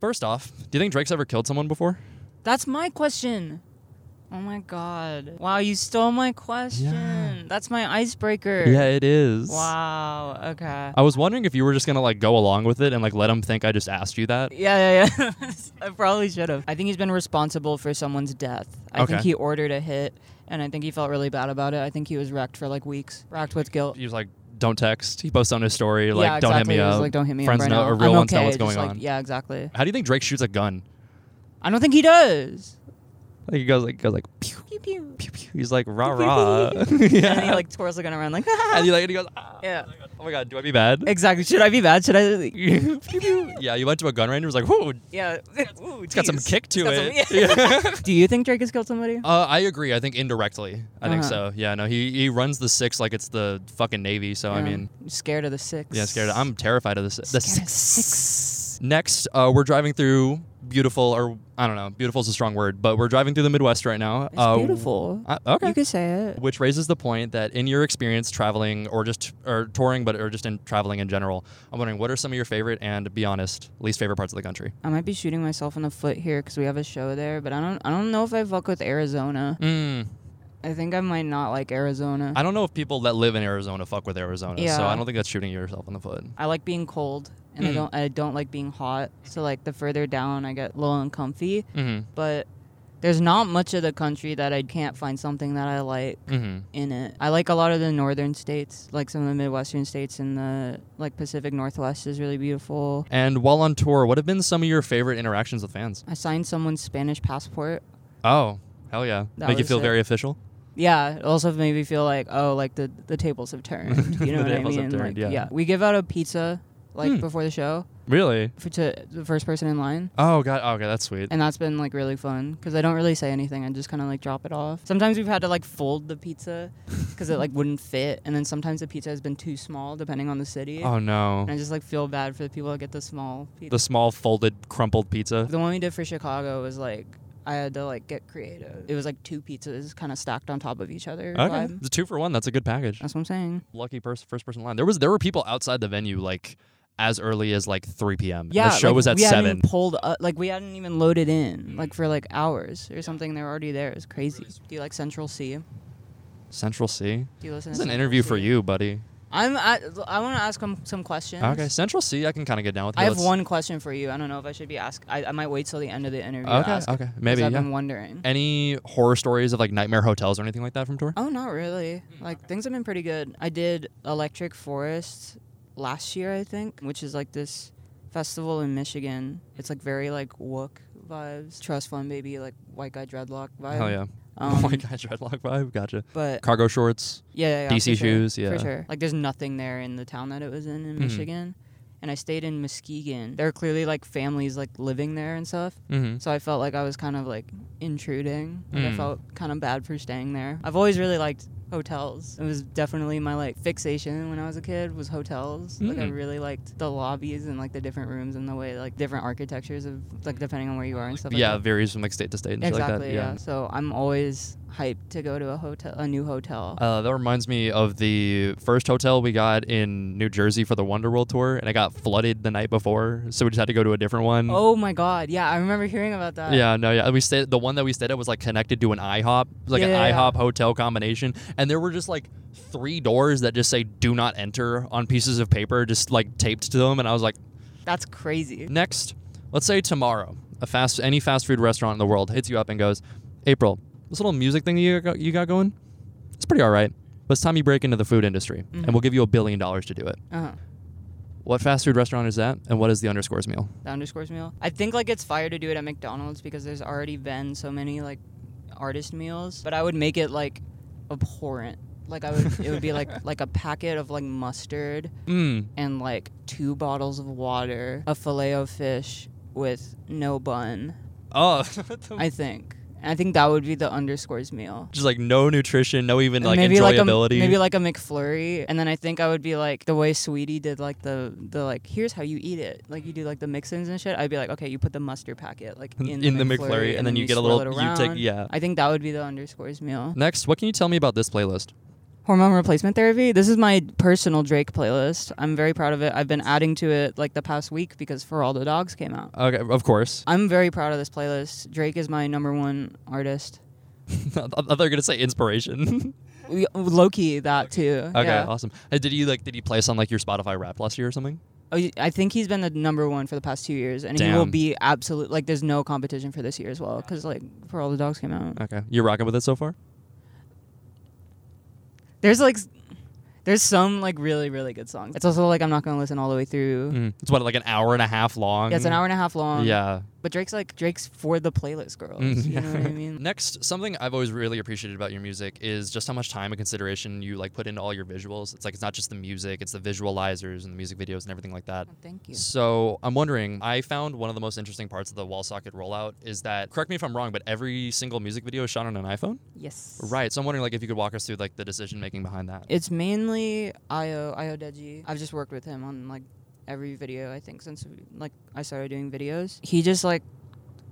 First off, do you think Drake's ever killed someone before? That's my question. Oh my god. Wow, you stole my question. Yeah. That's my icebreaker. Yeah, it is. Wow. Okay. I was wondering if you were just gonna like go along with it and like let him think I just asked you that. Yeah, yeah, yeah. I probably should have. I think he's been responsible for someone's death. I Okay. think he ordered a hit, and I think he felt really bad about it. I think he was wrecked for like weeks, racked with guilt. He was like, "Don't text." He posts on his story like, yeah, "Don't hit me up." like, don't hit me Friends up right know, now. or real I'm ones know what's going like- on. Yeah, exactly. How do you think Drake shoots a gun? I don't think he does. Like he goes like goes like pew Pew pew. pew pew. He's like rah rah. yeah. And he like twirls the gun around like. and he like and he goes. Ah. Yeah. Oh my god, do I be bad? Exactly. Should I be bad? Should I? Pew, pew. yeah, you went to a gun range and was like, "Whoa, Yeah. Ooh, it's got some kick to it." some- Do you think Drake has killed somebody? Uh, I agree. I think indirectly. I think Uh-huh. so. Yeah, no, he he runs the six like it's the fucking navy. So I mean, I'm scared of the six. yeah, scared. I'm terrified of this. The Scared of Next, uh, we're driving through beautiful, or I don't know, beautiful is a strong word, but we're driving through the Midwest right now. It's Uh, beautiful. uh, okay. You could say it. Which raises the point that in your experience traveling or just or touring, but or just in traveling in general, I'm wondering what are some of your favorite and be honest least favorite parts of the country. I might be shooting myself in the foot here because we have a show there, but I don't. I don't know if I fuck with Arizona. Mm, I think I might not like Arizona. I don't know if people that live in Arizona fuck with Arizona, so I don't think that's shooting yourself in the foot. I like being cold, and I Mm. don't. I don't like being hot. So like the further down, I get a little uncomfy. Mm-hmm. But there's not much of the country that I can't find something that I like Mm-hmm. in it. I like a lot of the northern states, like some of the midwestern states, and the like Pacific Northwest is really beautiful. And while on tour, what have been some of your favorite interactions with fans? I signed someone's Spanish passport. Oh, hell yeah. That Make you was feel it. very official? Yeah, it also made me feel like oh, like the the tables have turned. You know The what I tables have mean? turned, like, yeah. We give out a pizza like Hmm. before the show Really? for to the first person in line. Oh, God. Okay, that's sweet. And that's been like really fun because I don't really say anything. I just kind of like drop it off. Sometimes we've had to like fold the pizza because it like wouldn't fit, and then sometimes the pizza has been too small depending on the city. Oh, no. And I just like feel bad for the people that get the small pizza. The small folded crumpled pizza. The one we did for Chicago was like I had to like get creative. It was like two pizzas kind of stacked on top of each other. Okay. vibe. It's a two for one. That's a good package. That's what I'm saying. Lucky person, first person line. There was there were people outside the venue like as early as like 3 p.m. Yeah, the show like, was at we hadn't seven. even pulled up, like we hadn't even loaded in mm. like for like hours or something. They were already there. It's crazy. Do you like Central C? Central C. Do you listen? This to is an interview C? for you, buddy. I'm. I, I want to ask him some questions. Okay, Central C. I can kind of get down with. I have Let's- one question for you. I don't know if I should be asked. I, I might wait till the end of the interview. to Okay, ask, okay, 'cause maybe. I've Yeah. been wondering. Any horror stories of like nightmare hotels or anything like that from tour? Oh, not really. Like things have been pretty good. I did Electric Forest last year, I think, which is like this festival in Michigan. It's like very like Wook vibes, trust fund baby, like white guy dreadlock vibe. Hell yeah. Um, oh my god, dreadlock vibe. Gotcha. But Cargo shorts. yeah, yeah, yeah, DC for sure, shoes, yeah. for sure. Like there's nothing there in the town that it was in in Mhm. Michigan. And I stayed in Muskegon. There are clearly like families like living there and stuff. Mm-hmm. So I felt like I was kind of like intruding. Like I Mm. felt kind of bad for staying there. I've always really liked hotels. It was definitely my like fixation when I was a kid was hotels. Like I Mm. really liked the lobbies and like the different rooms and the way like different architectures of like depending on where you are and stuff yeah, like that. varies from like state to state and shit like Exactly, that. yeah. So I'm always hyped to go to a hotel a new hotel. Uh, that reminds me of the first hotel we got in New Jersey for the Wonder World tour, and it got flooded the night before, so we just had to go to a different one. oh my god. Yeah, I remember hearing about that. Yeah, no, yeah. We stayed. The one that we stayed at was like connected to an IHOP. Like Yeah, an yeah, yeah. IHOP hotel combination, and there were just like three doors that just say "Do not enter" on pieces of paper, just like taped to them. And I was like, That's crazy. next, let's say tomorrow, a fast any fast food restaurant in the world hits you up and goes, April, this little music thing you got, you got going, it's pretty all right. But it's time you break into the food industry, Mhm. and we'll give you a billion dollars to do it. Uh-huh. What fast food restaurant is that, and what is the underscores meal? the underscores meal. I think like it's fire to do it at McDonald's because there's already been so many like artist meals. But I would make it like abhorrent. Like I would, it would be like like a packet of like mustard Mm. and like two bottles of water, a fillet of fish with no bun. Oh, I think. And I think that would be the underscores meal. just like no nutrition, no even like maybe like a enjoyability. maybe like a McFlurry, and then I think I would be like the way Saweetie did like the the like here's how you eat it, like you do like the mix-ins and shit. I'd be like, okay, you put the mustard packet like in, In the McFlurry, and then you get a little- you take- yeah. I think that would be the underscores meal. Next, what can you tell me about this playlist? Hormone replacement therapy. This is my personal Drake playlist. I'm very proud of it. I've been adding to it like the past week because For All the Dogs came out. Okay, of course. I'm very proud of this playlist. Drake is my number one artist. I thought you were gonna say inspiration. Low key that too. okay, yeah. awesome. Uh, did you like? Did you place on like your Spotify Wrapped last year or something? Oh, I think he's been the number one for the past two years, and he will be absolute. Like, there's no competition for this year as well, because like For All the Dogs came out. Okay, you're rocking with it so far. There's like, there's some like really really good songs. It's also like I'm not gonna listen all the way through. Mm. It's what like an hour and a half long. Yeah, it's an hour and a half long. Yeah. But Drake's like Drake's for the playlist girls. Mm, You know what I mean? Next, something I've always really appreciated about your music is just how much time and consideration you like put into all your visuals. It's like it's not just the music; it's the visualizers and the music videos and everything like that. Oh, thank you. So I'm wondering, I found one of the most interesting parts of the Wallsocket rollout is that, correct me if I'm wrong, but every single music video is shot on an iPhone? Yes. Right. So I'm wondering like if you could walk us through like the decision making behind that. It's mainly Io Io Deji. I've just worked with him on like every video I think since like I started doing videos. He just like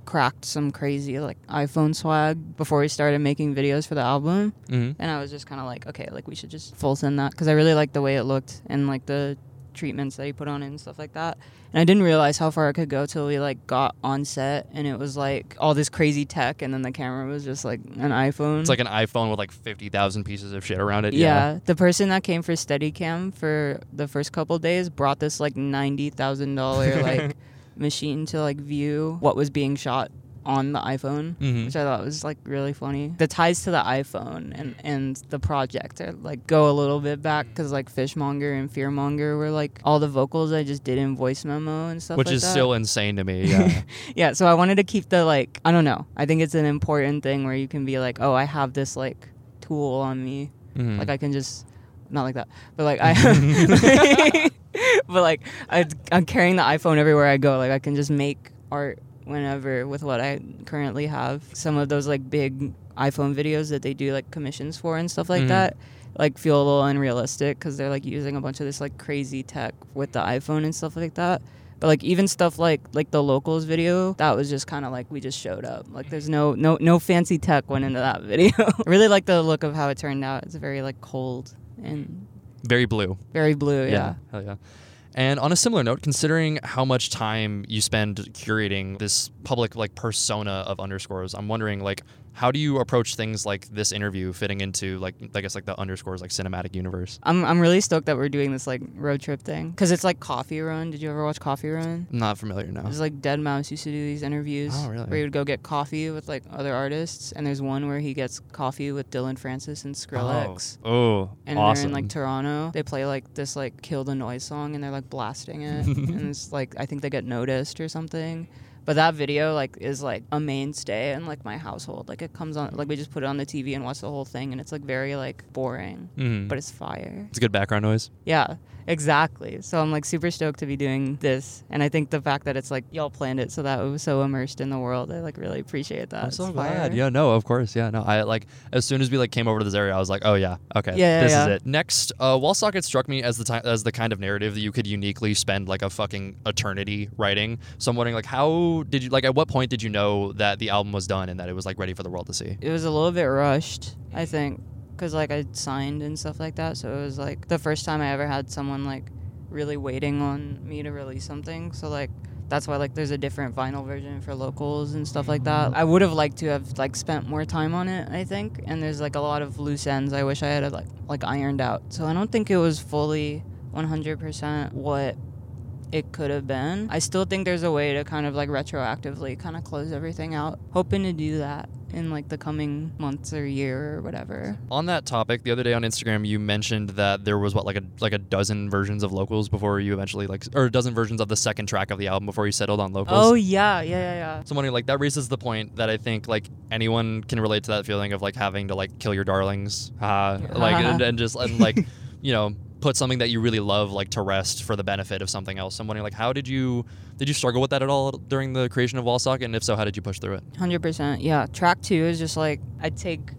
cracked some crazy like iPhone swag before he started making videos for the album, hmm and I was just kind of like, okay, like we should just full send that because I really liked the way it looked and like the treatments that he put on and stuff like that. And I didn't realize how far it could go till we like got on set and it was like all this crazy tech and then the camera was just like an iPhone. It's like an iPhone with like 50,000 pieces of shit around it. Yeah, the person that came for Steadicam for the first couple days brought this like ninety thousand dollar like machine to like view what was being shot on the iPhone, Mhm. which I thought was like really funny. The ties to the iPhone and and the project are like go a little bit back because like Fishmonger and Fearmonger were like all the vocals I just did in voice memo and stuff, Which like is that. still insane to me. Yeah. yeah. So I wanted to keep the like I don't know. I think it's an important thing where you can be like, oh, I have this like tool on me Mhm. like I can just not like that, but like I, but like I, I'm carrying the iPhone everywhere I go. Like I can just make art whenever with what I currently have. Some of those like big iPhone videos that they do like commissions for and stuff like Mhm. that, like feel a little unrealistic because they're like using a bunch of this like crazy tech with the iPhone and stuff like that. But like even stuff like like the locals video, that was just kind of like we just showed up. Like there's no no no fancy tech went into that video. I really like the look of how it turned out. It's very like cold and Very blue. very blue. Yeah. Hell yeah. And on a similar note, considering how much time you spend curating this public like persona of underscores, I'm wondering like how do you approach things like this interview fitting into like I guess like the underscores like cinematic universe? I'm I'm really stoked that we're doing this like road trip thing because it's like Coffee Run. Did you ever watch Coffee Run? I'm not familiar now. It's like Deadmau5 used to do these interviews Oh, really? where he would go get coffee with like other artists, and there's one where he gets coffee with Dillon Francis and Skrillex. Oh, oh And awesome. they're in like Toronto. They play like this like kill the noise song and they're like blasting it. and it's like I think they get noticed or something. But that video like is like a mainstay in like my household. Like it comes on like we just put it on the TV and watch the whole thing and it's like very like boring. Mhm. But it's fire. it's good background noise. Yeah, exactly. So I'm like super stoked to be doing this. And I think the fact that it's like y'all planned it so that it was so immersed in the world, I like really appreciate that. I'm so It's glad. fire. Yeah, no, of course. Yeah, no. I like as soon as we like came over to this area, I was like, oh yeah, okay, Yeah, this yeah. is it. Next, uh, Wallsocket struck me as the time as the kind of narrative that you could uniquely spend like a fucking eternity writing. So I'm wondering, like, how did you like? At what point did you know that the album was done and that it was like ready for the world to see? it was a little bit rushed, I think, because like I signed and stuff like that. So it was like the first time I ever had someone like really waiting on me to release something. So like that's why like there's a different vinyl version for locals and stuff like that. I would have liked to have like spent more time on it, I think. And there's like a lot of loose ends I wish I had like like ironed out. So I don't think it was fully 100% what it could have been. I still think there's a way to kind of like retroactively kind of close everything out. Hoping to do that in like the coming months or year or whatever. On that topic, the other day on Instagram, you mentioned that there was what like a like a dozen versions of locals before you eventually like, or a dozen versions of the second track of the album before you settled on locals. Oh yeah, yeah, yeah, yeah. So wondering, like, that raises the point that I think, like, anyone can relate to that feeling of, like, having to, like, kill your darlings. Uh, like, and, and just, and, like, you know, put something that you really love, like, to rest for the benefit of something else. I'm wondering, like, how did you, did you struggle with that at all during the creation of Wallsocket? And if so, how did you push through it? Hundred percent. Yeah. Track two is just like I take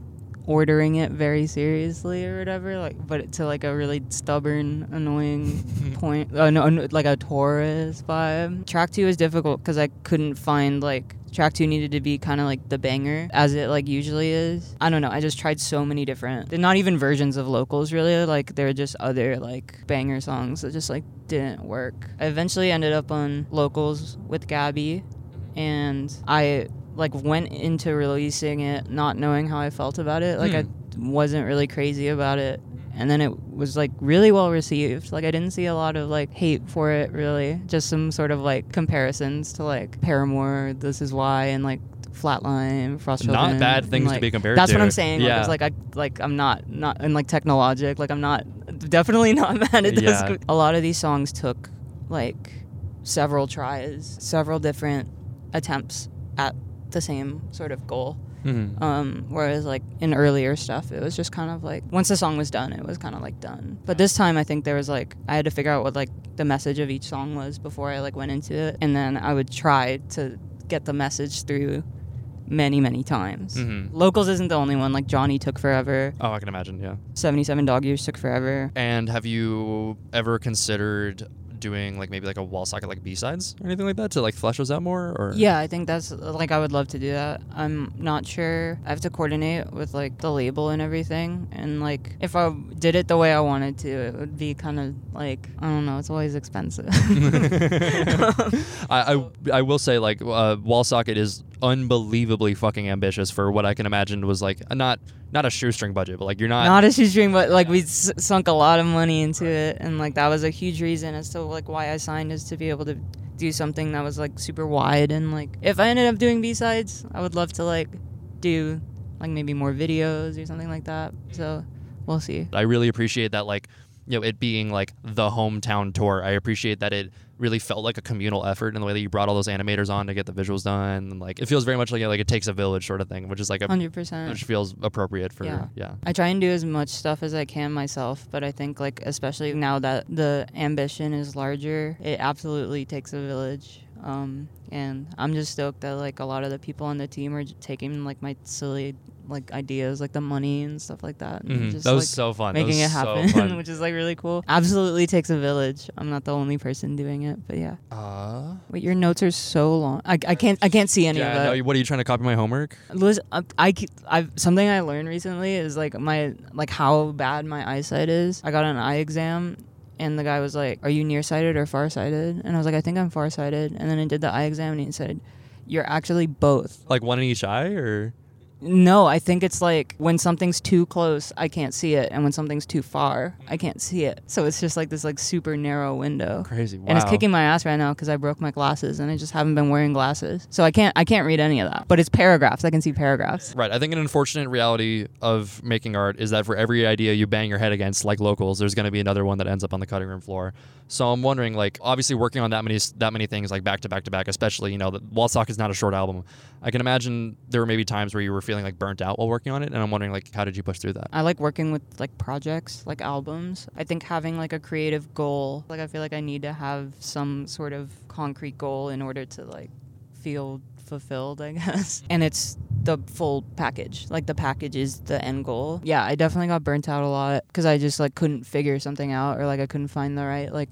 ordering it very seriously or whatever. Like, but to like a really stubborn, annoying point. Uh, no, no, like a Taurus vibe. Track two is difficult because I couldn't find like track two needed to be kind of like the banger as it like usually is. I don't know. I just tried so many different, they're not even versions of locals really. Like they're just other like banger songs that just like didn't work. I eventually ended up on locals with Gabby, and I like went into releasing it not knowing how I felt about it. Like Hmm. I wasn't really crazy about it. And then it was like really well received. Like I didn't see a lot of like hate for it really. Just some sort of like comparisons to like Paramore, This Is Why and like Flatline, Frost Not Children, bad and, things to be compared That's to. what I'm saying. Yeah. it's like I like I'm not not and like Technologic. Like I'm not definitely not mad at this. Yeah. A lot of these songs took like several tries, several different attempts at the same sort of goal. Mhm. Um, whereas like in earlier stuff, it was just kind of like once the song was done, it was kind of like done. But this time, I think there was like I had to figure out what like the message of each song was before I like went into it, and then I would try to get the message through many many times. Mhm. Locals isn't the only one. Like Johnny took forever. Oh, I can imagine. Yeah. Seventy seven Dog Years took forever. And have you ever considered doing like maybe like a Wallsocket like B sides or anything like that to like flesh those out more? Or Yeah, I think that's like I would love to do that. I'm not sure. I have to coordinate with like the label and everything. And like if I did it the way I wanted to, it would be kind of like I don't know. It's always expensive. I, I I will say like uh, Wallsocket is unbelievably fucking ambitious for what I can imagine was like a not not a shoestring budget, but like you're not. not a shoestring, but like we s- sunk a lot of money into it, and like that was a huge reason as to like why I signed is to be able to do something that was like super wide and like if I ended up doing B sides, I would love to like do like maybe more videos or something like that. So we'll see. I really appreciate that like you know it being like the hometown tour. I appreciate that it really felt like a communal effort in the way that you brought all those animators on to get the visuals done. And like it feels very much like like it takes a village sort of thing, which is like a Hundred percent. which feels appropriate for Yeah. yeah. I try and do as much stuff as I can myself, but I think like especially now that the ambition is larger, it absolutely takes a village. Um, and I'm just stoked that like a lot of the people on the team are taking like my silly like ideas, like the money and stuff like that, Mhm. just That was like so fun. Making it happen, fun. which is like really cool. Absolutely takes a village. I'm not the only person doing it, but yeah. Uh, Wait, your notes are so long. I, I can't I can't see any yeah, of that. no, what are you trying to copy my homework? Liz, I, I, I, something I learned recently is like my, like how bad my eyesight is. I got an eye exam and the guy was like, are you nearsighted or farsighted? And I was like, I think I'm farsighted. And then I did the eye exam and he said, you're actually both. Like one in each eye or No, I think it's like when something's too close, I can't see it. And when something's too far, I mm. can't see it. So it's just like this like super narrow window. crazy. Wow. And it's kicking my ass right now because I broke my glasses and I just haven't been wearing glasses. So I can't I can't read any of that. But it's paragraphs. I can see paragraphs. Right. I think an unfortunate reality of making art is that for every idea you bang your head against, like locals, there's going to be another one that ends up on the cutting room floor. So I'm wondering, like, obviously working on that many that many things, like back to back to back, especially you know, the Wall Sock is not a short album. I can imagine there were maybe times where you were feeling like burnt out while working on it, and I'm wondering, like, how did you push through that? I like working with like projects, like albums. I think having like a creative goal, like I feel like I need to have some sort of concrete goal in order to like feel fulfilled, I guess. And it's the full package. Like the package is the end goal. Yeah, I definitely got burnt out a lot because I just like couldn't figure something out or like I couldn't find the right like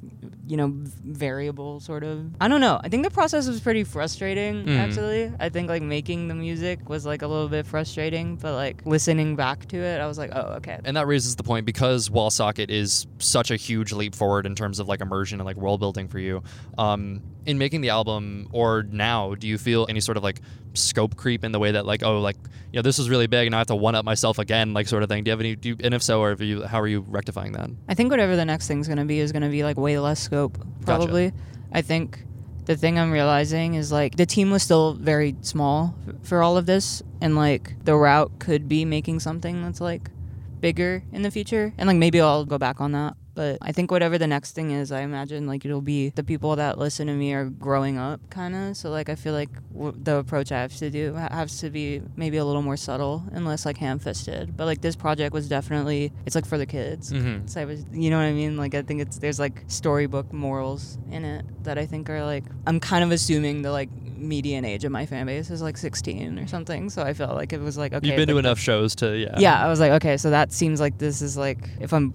you know variable sort of. I don't know. I think the process was pretty frustrating Mm. actually. I think like making the music was like a little bit frustrating, but like listening back to it, I was like, "Oh, okay." And that raises the point because Wallsocket is such a huge leap forward in terms of like immersion and like world building for you. Um, in making the album or now, do you feel any sort of like scope creep in the way that like oh like you know this is really big and I have to one up myself again like sort of thing? Do you have any? Do you, and if so, or if you, how are you rectifying that? I think whatever the next thing's gonna be is gonna be like way less scope, probably. I think the thing I'm realizing is like the team was still very small for all of this, and like the route could be making something that's like bigger in the future, and like maybe I'll go back on that. But I think whatever the next thing is, I imagine like it'll be the people that listen to me are growing up, kind of. So like I feel like w- the approach I have to do ha- has to be maybe a little more subtle and less like ham-fisted. But like this project was definitely it's like for the kids. Mm-hmm. So I was, you know what I mean? Like I think it's there's like storybook morals in it that I think are like I'm kind of assuming the like median age of my fan base is like 16 or something. So I felt like it was like okay. You've been to enough shows to yeah. Yeah, I was like okay, so that seems like this is like if I'm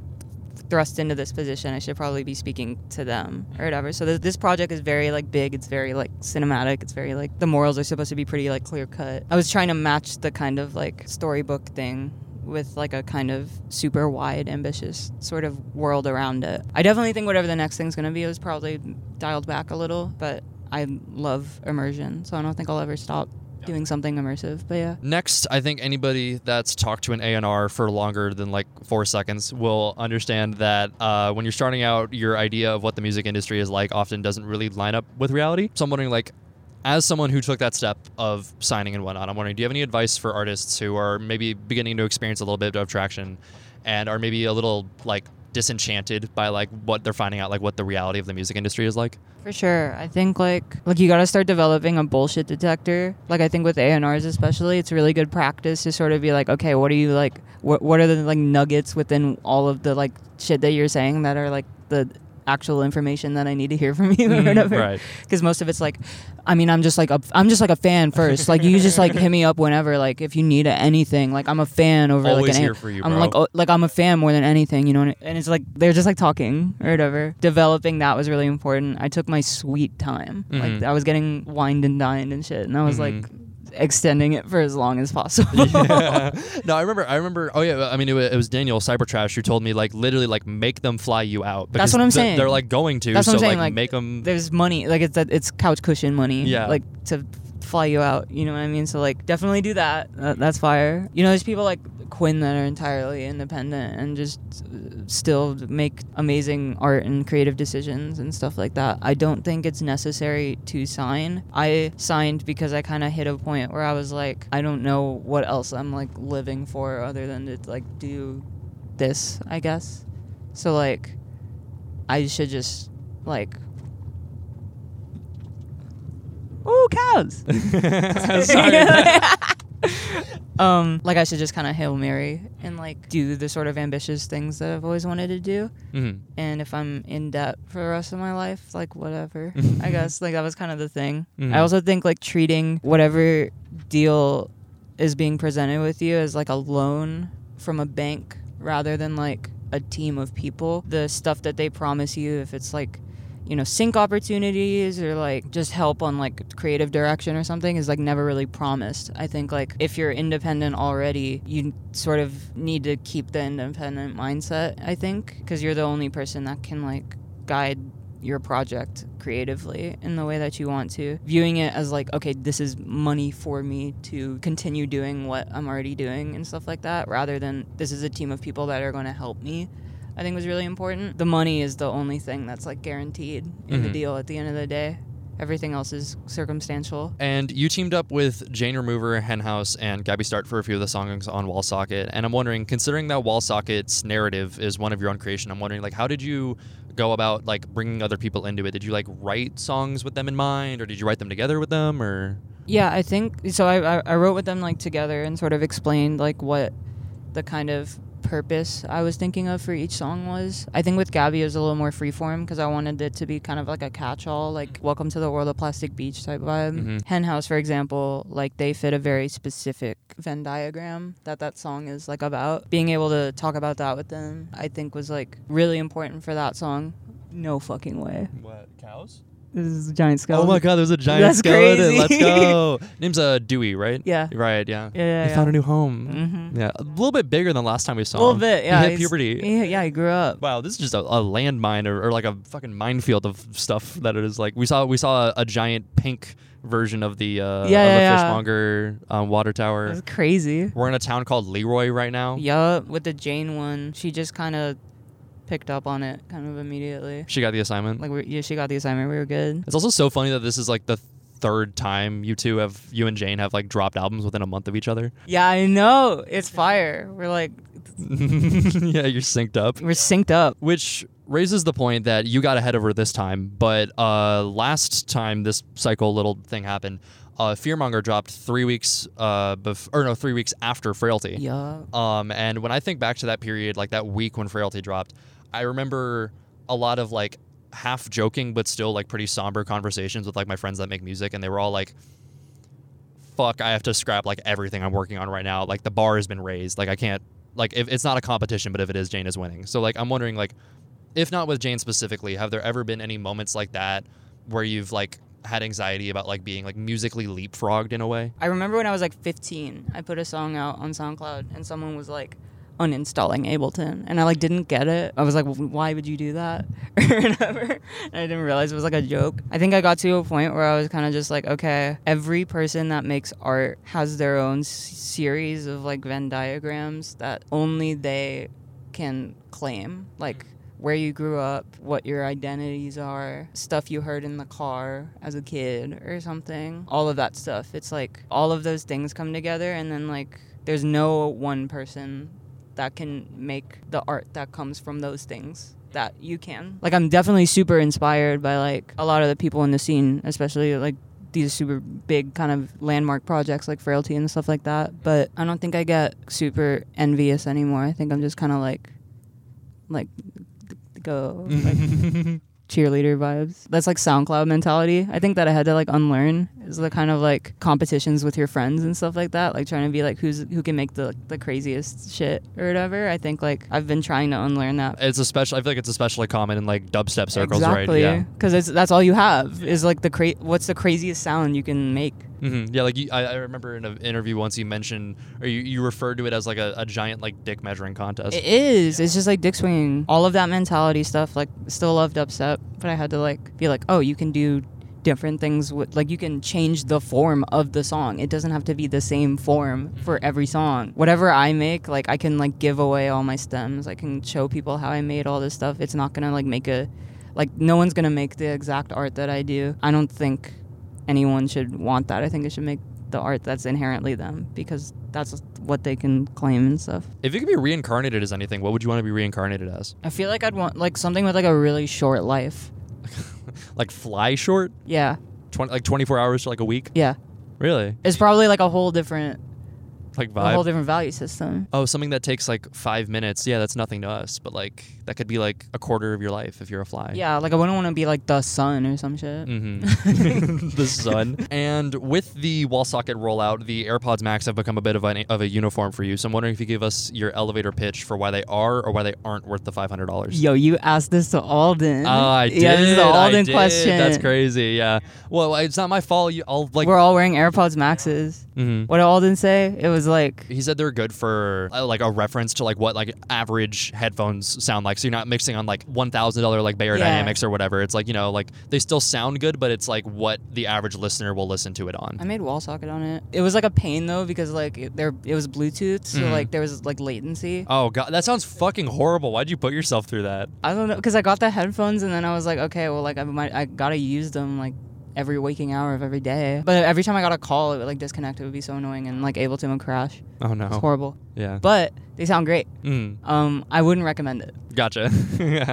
thrust into this position, I should probably be speaking to them or whatever. So th- this project is very like big. It's very like cinematic. It's very like the morals are supposed to be pretty like clear cut. I was trying to match the kind of like storybook thing with like a kind of super wide, ambitious sort of world around it. I definitely think whatever the next thing's gonna be is probably dialed back a little, but I love immersion, so I don't think I'll ever stop doing something immersive. But yeah. Next, I think anybody that's talked to an A&R for longer than like four seconds will understand that uh, when you're starting out, your idea of what the music industry is like often doesn't really line up with reality. So I'm wondering, like, as someone who took that step of signing and whatnot, I'm wondering, do you have any advice for artists who are maybe beginning to experience a little bit of traction and are maybe a little like disenchanted by like what they're finding out, like what the reality of the music industry is like? For sure. I think like like you got to start developing a bullshit detector. Like I think with A&Rs especially, it's really good practice to sort of be like, okay, what are you like what what are the like nuggets within all of the like shit that you're saying that are like the actual information that I need to hear from you or Mhm, whatever. right. Because most of it's like, I mean, I'm just like a, I'm just like a fan first. Like you just like hit me up whenever, like if you need anything. Like I'm a fan over Always like an. here for you, I'm bro. like oh, like I'm a fan more than anything, you know. And and it's like they're just like talking or whatever. Developing that was really important. I took my sweet time. Mhm. Like I was getting wined and dined and shit, and I was Mhm. like extending it for as long as possible. yeah. No, I remember. I remember. Oh yeah. I mean, it was, it was Daniel Cybertrash who told me like literally like make them fly you out. That's what I'm saying. They're like going to. That's what so I'm saying, like, like, make them. There's money, like it's that it's couch cushion money. Yeah. Like to fly you out. You know what I mean? So like definitely do that. that that's fire. You know, there's people like Quinn that are entirely independent and just uh, still make amazing art and creative decisions and stuff like that. I don't think it's necessary to sign. I signed because I kind of hit a point where I was like, I don't know what else I'm like living for other than to like do this, I guess. So like I should just like Ooh, cows. Sorry. um, like I should just kind of hail Mary and like do the sort of ambitious things that I've always wanted to do. Mhm. And if I'm in debt for the rest of my life, like whatever. I guess like that was kind of the thing. Mhm. I also think like treating whatever deal is being presented with you as like a loan from a bank rather than like a team of people. The stuff that they promise you, if it's like you know sync opportunities or like just help on like creative direction or something is like never really promised. I think like if you're independent already you sort of need to keep the independent mindset i think because you're the only person that can like guide your project creatively in the way that you want to. Viewing it as like okay this is money for me to continue doing what i'm already doing and stuff like that rather than this is a team of people that are going to help me I think was really important. The money is the only thing that's like guaranteed in the Mhm. deal at the end of the day. Everything else is circumstantial. And you teamed up with Jane Remover, Henhouse, and Gabby Start for a few of the songs on Wallsocket. And I'm wondering, considering that Wallsocket's narrative is one of your own creation, I'm wondering, like, how did you go about like bringing other people into it? Did you like write songs with them in mind, or did you write them together with them, or? Yeah, I think so. I, I wrote with them like together and sort of explained like what the kind of purpose I was thinking of for each song was. I think with Gabby it was a little more freeform because I wanted it to be kind of like a catch-all, like "Welcome to the World of Plastic Beach" type vibe. Mhm. Henhouse, for example, like they fit a very specific Venn diagram that that song is like about. Being able to talk about that with them, I think, was like really important for that song. No fucking way. What cows? This is a giant Oh my God! There's a giant That's skeleton. crazy. Let's go. Name's uh Dewey, right? Yeah. Right. Yeah. Yeah, yeah, He yeah. found a new home. Mhm. Yeah, a little bit bigger than last time we saw A little him. bit, yeah. He hit puberty. he- yeah, he grew up. Wow, this is just a, a landmine or, or like a fucking minefield of stuff that it is. Like we saw, we saw a, a giant pink version of the uh, Yeah, of yeah, the yeah. fishmonger um, water tower. That's crazy. We're in a town called Leroy right now. Yup, with the Jane one, she just kind of picked up on it kind of immediately. She got the assignment. Like, we yeah, she got the assignment. We were good. it's also so funny that this is like the third time you two have you and Jane have like dropped albums within a month of each other. Yeah, I know. It's fire. We're like, yeah, you're synced up. we're synced up. Which raises the point that you got ahead of her this time, but uh, last time this cycle little thing happened, uh, Fearmonger dropped three weeks, uh, bef- or no, three weeks after Frailty. Yeah. Um, and when I think back to that period, like that week when Frailty dropped, I remember a lot of like half joking but still like pretty somber conversations with like my friends that make music, and they were all like, "Fuck, I have to scrap like everything I'm working on right now. Like the bar has been raised. Like I can't." like if it's not a competition, but if it is, Jane is winning. So like I'm wondering like, if not with Jane specifically, have there ever been any moments like that where you've like had anxiety about like being like musically leapfrogged in a way? I remember when I was like 15, I put a song out on SoundCloud and someone was like uninstalling Ableton and I like didn't get it. I was like, well, why would you do that? or whatever. And I didn't realize it was like a joke. I think I got to a point where I was kind of just like, okay, every person that makes art has their own s- series of like Venn diagrams that only they can claim. Like mm-hmm. where you grew up, what your identities are, stuff you heard in the car as a kid or something. All of that stuff. It's like all of those things come together and then like there's no one person that can make the art that comes from those things that you can. Like I'm definitely super inspired by like a lot of the people in the scene, especially like these super big kind of landmark projects like Frailty and stuff like that. But I don't think I get super envious anymore. I think I'm just kind of like like go like cheerleader vibes. That's like SoundCloud mentality. I think that I had to like unlearn is the kind of like competitions with your friends and stuff like that. Like trying to be like who's who can make the the craziest shit or whatever. I think like I've been trying to unlearn that. It's especially I feel like it's especially common in like dubstep circles, exactly. right? Yeah. Because that's all you have is like the cra- what's the craziest sound you can make. Hmm Yeah, like you, I, I remember in an interview once you mentioned, or you, you referred to it as like a, a giant like dick measuring contest. It is. It's just like dick swinging. All of that mentality stuff. Like, still love dubstep, but I had to like be like, oh, you can do different things with like you can change the form of the song. It doesn't have to be the same form for every song. Whatever I make, like I can like give away all my stems. I can show people how I made all this stuff. It's not gonna like make a like no one's gonna make the exact art that I do. I don't think anyone should want that. I think it should make the art that's inherently them because that's what they can claim and stuff. if you could be reincarnated as anything, what would you want to be reincarnated as? I feel like I'd want like something with like a really short life. like fly short, Yeah, 20, like 24 hours to like a week? yeah. Really? It's probably like a whole different, Like a whole different value system. Oh, something that takes like five minutes. Yeah, that's nothing to us, but like that could be like a quarter of your life if you're a fly. Yeah, like I wouldn't want to be like the sun or some shit. Mm-hmm. the sun. And with the Wallsocket rollout, the AirPods Max have become a bit of a of a uniform for you. So I'm wondering if you give us your elevator pitch for why they are or why they aren't worth the five hundred dollars. Yo, you asked this to Alden. Oh, I did. Yeah, this is the Alden question. That's crazy. Yeah. Well, it's not my fault. You, I'll like. We're all wearing AirPods Maxes. Mhm. What did Alden say? It was like, He said they're good for uh, like a reference to like what like average headphones sound like. So you're not mixing on like one thousand dollar like Bayer Yeah. Dynamics or whatever. It's like you know like they still sound good, but it's like what the average listener will listen to it on. I made Wallsocket on it. It was like a pain though because like it, there it was Bluetooth, so Mhm. like there was like latency. Oh god, that sounds fucking horrible. Why'd you put yourself through that? I don't know because I got the headphones and then I was like, okay, well, like I might, I gotta use them like every waking hour of every day. But every time I got a call, it would like disconnect. It would be so annoying and like Ableton would crash. Oh no, It's horrible. Yeah. But they sound great. Mm, Um, I wouldn't recommend it. Gotcha.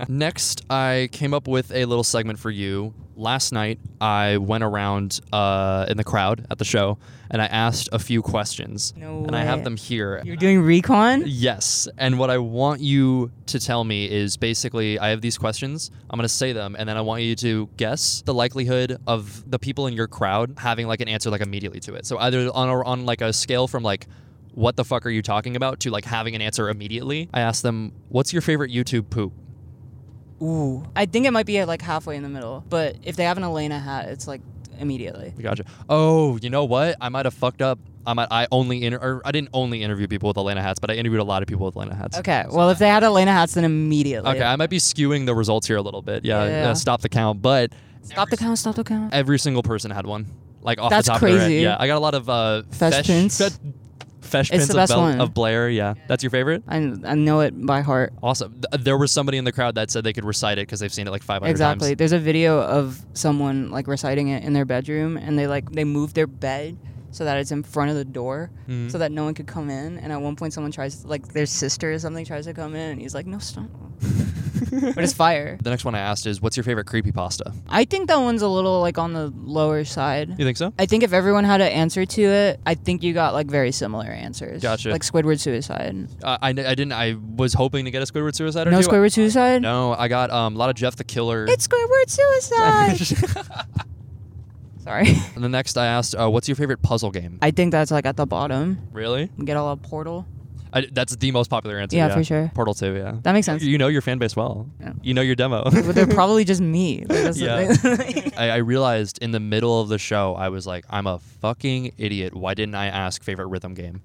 Next, I came up with a little segment for you. Last night, I went around uh, in the crowd at the show and I asked a few questions. No and I have them here. You're doing recon. Yes. And what I want you to tell me is basically I have these questions. I'm going to say them and then I want you to guess the likelihood of the people in your crowd having like an answer like immediately to it. So either on a, on like a scale from like what the fuck are you talking about to like having an answer immediately. I asked them, "What's your favorite YouTube poop?" Ooh, I think it might be like halfway in the middle. But if they have an Elena hat, it's like immediately. Gotcha. Oh, you know what? I might have fucked up. I might I only inter- or I didn't only interview people with Elena hats, but I interviewed a lot of people with Elena hats. Okay, well if they had Elena hats, then immediately. Okay, I might be skewing the results here a little bit. Yeah, Yeah. uh, stop the count. But Stop the count. Stop the count. every single person had one. Like off That's the top of their head. crazy. Yeah, I got a lot of uh, Fesh Fesh, Fesh It's Prince the of, best Bel- one. of Blair. Yeah, that's your favorite. I, I know it by heart. Awesome. Th- there was somebody in the crowd that said they could recite it because they've seen it like 500 Exactly. times. There's a video of someone like reciting it in their bedroom, and they like they move their bed so that it's in front of the door, Mhm. so that no one could come in. And at one point, someone tries like their sister or something tries to come in, and he's like, "No, stop." but it's fire. The next one I asked is, "What's your favorite creepy pasta?" I think that one's a little like on the lower side. You think so? I think if everyone had an answer to it, I think you got like very similar answers. Gotcha. Like Squidward suicide. Uh, I, I didn't. I was hoping to get a Squidward suicide or No two. Squidward suicide. No, I got um, a lot of Jeff the Killer. It's Squidward suicide. Sorry. and the next I asked, uh, "What's your favorite puzzle game?" I think that's like at the bottom. Really? Get all a portal. I, that's the most popular answer. Yeah, for sure. Portal 2, yeah. That makes sense. You know your fan base well. Yeah. You know your demo. But they're probably just me. Like, Yeah. I, I realized in the middle of the show, I was like, I'm a fucking idiot. Why didn't I ask favorite rhythm game?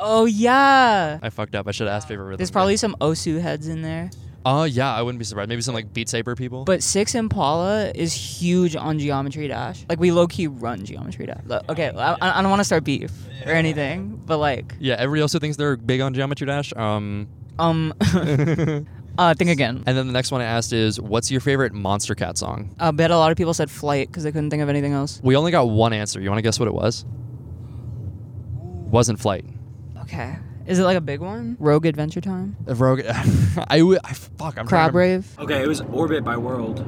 oh yeah. I fucked up. I should have asked favorite rhythm There's game. probably some Osu heads in there. Oh, yeah, I wouldn't be surprised. Maybe some like Beat Saber people. But Six Impala is huge on Geometry Dash. Like we low key run Geometry Dash. Okay, I, I don't want to start beef or anything, but like, yeah, everybody also thinks they're big on Geometry Dash. Um, um, uh, think again. And then the next one I asked is, what's your favorite Monstercat song? I bet a lot of people said Flight because they couldn't think of anything else. We only got one answer. You want to guess what it was? Wasn't Flight. Okay. Is it like a big one? Rogue Adventure Time? Uh, Rogue. I, w- I fuck. I'm trying to Crab remember. Rave? Okay, it was Orbit by World.